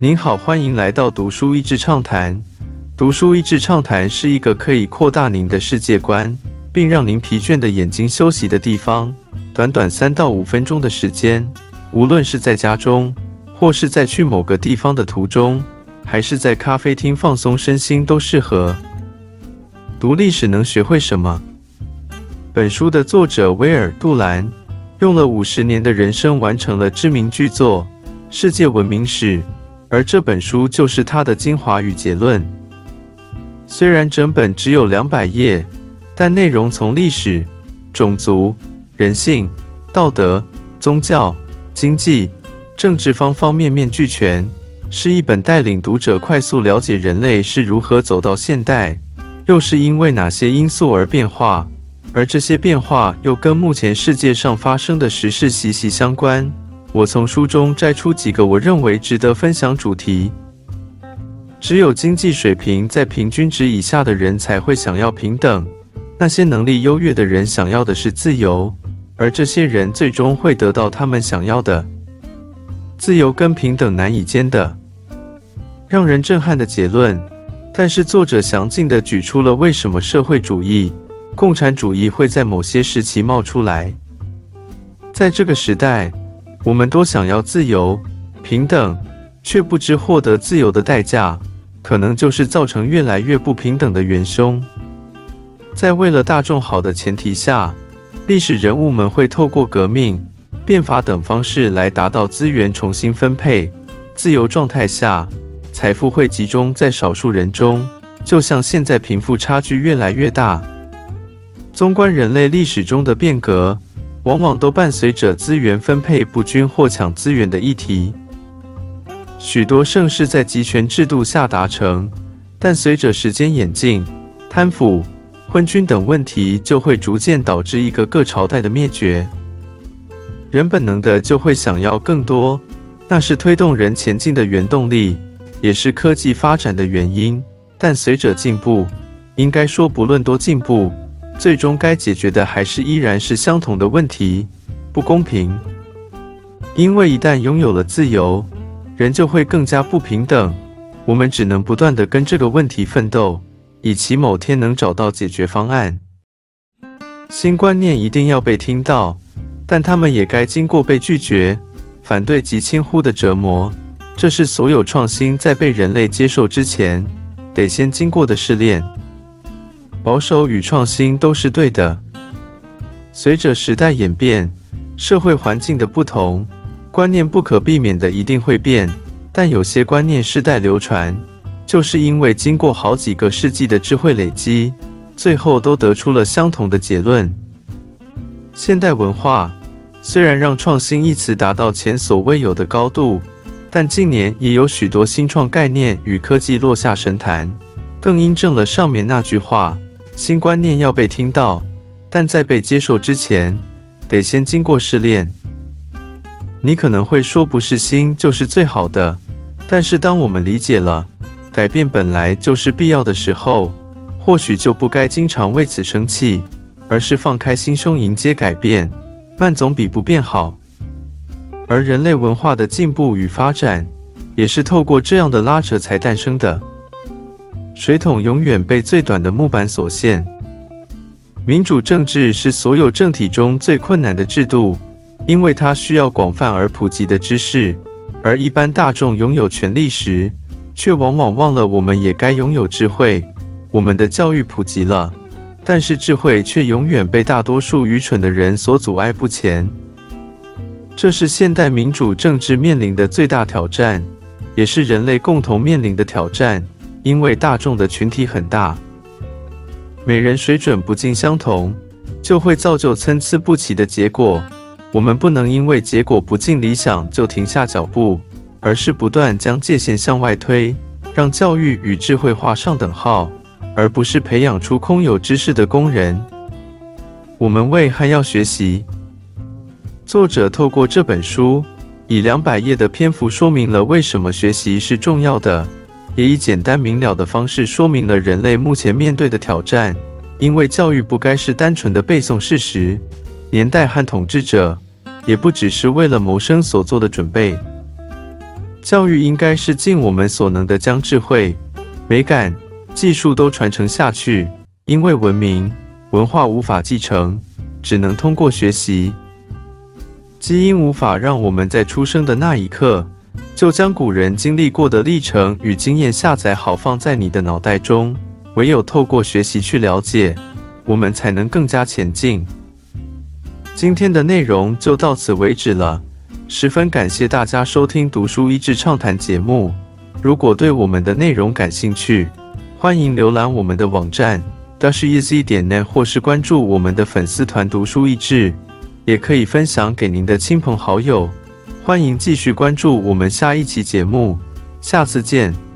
您好，欢迎来到读书益智畅谈。读书益智畅谈是一个可以扩大您的世界观，并让您疲倦的眼睛休息的地方。短短三到五分钟的时间，无论是在家中，或是在去某个地方的途中，还是在咖啡厅放松身心，都适合。读历史能学会什么？本书的作者威尔·杜兰用了五十年的人生完成了知名巨作《世界文明史》，而这本书就是他的精华与结论。虽然整本只有两百页，但内容从历史、种族、人性、道德、宗教、经济、政治方方面面俱全，是一本带领读者快速了解人类是如何走到现代。又是因为哪些因素而变化？而这些变化又跟目前世界上发生的时事息息相关。我从书中摘出几个我认为值得分享主题。只有经济水平在平均值以下的人才会想要平等，那些能力优越的人想要的是自由，而这些人最终会得到他们想要的。自由跟平等难以兼得，让人震撼的结论。但是作者详尽地举出了为什么社会主义、共产主义会在某些时期冒出来。在这个时代，我们都想要自由、平等，却不知获得自由的代价，可能就是造成越来越不平等的元凶。在为了大众好的前提下，历史人物们会透过革命、变法等方式来达到资源重新分配。自由状态下。财富会集中在少数人中，就像现在贫富差距越来越大。纵观人类历史中的变革，往往都伴随着资源分配不均或抢资源的议题。许多盛世在集权制度下达成，但随着时间演进，贪腐、昏君等问题就会逐渐导致一个个朝代的灭绝。人本能的就会想要更多，那是推动人前进的原动力。也是科技发展的原因，但随着进步，应该说不论多进步，最终该解决的还是依然是相同的问题：不公平。因为一旦拥有了自由，人就会更加不平等。我们只能不断的跟这个问题奋斗，以期某天能找到解决方案。新观念一定要被听到，但他们也该经过被拒绝、反对及轻忽的折磨。这是所有创新在被人类接受之前，得先经过的试炼。保守与创新都是对的。随着时代演变，社会环境的不同，观念不可避免的一定会变。但有些观念世代流传，就是因为经过好几个世纪的智慧累积，最后都得出了相同的结论。现代文化虽然让“创新”一词达到前所未有的高度。但近年也有许多新创概念与科技落下神坛，更印证了上面那句话：新观念要被听到，但在被接受之前，得先经过试炼。你可能会说，不是新就是最好的。但是当我们理解了改变本来就是必要的时候，或许就不该经常为此生气，而是放开心胸迎接改变。慢总比不变好。而人类文化的进步与发展，也是透过这样的拉扯才诞生的。水桶永远被最短的木板所限。民主政治是所有政体中最困难的制度，因为它需要广泛而普及的知识。而一般大众拥有权力时，却往往忘了我们也该拥有智慧。我们的教育普及了，但是智慧却永远被大多数愚蠢的人所阻碍不前。这是现代民主政治面临的最大挑战，也是人类共同面临的挑战。因为大众的群体很大，每人水准不尽相同，就会造就参差不齐的结果。我们不能因为结果不尽理想就停下脚步，而是不断将界限向外推，让教育与智慧画上等号，而不是培养出空有知识的工人。我们为还要学习。作者透过这本书，以两百页的篇幅说明了为什么学习是重要的，也以简单明了的方式说明了人类目前面对的挑战。因为教育不该是单纯的背诵事实，年代和统治者也不只是为了谋生所做的准备。教育应该是尽我们所能的将智慧、美感、技术都传承下去，因为文明、文化无法继承，只能通过学习。基因无法让我们在出生的那一刻就将古人经历过的历程与经验下载好放在你的脑袋中，唯有透过学习去了解，我们才能更加前进。今天的内容就到此为止了，十分感谢大家收听《读书益智畅谈》节目。如果对我们的内容感兴趣，欢迎浏览我们的网站 dasheasy 点 net，或是关注我们的粉丝团“读书益智”，也可以分享给您的亲朋好友。欢迎继续关注我们下一期节目，下次见。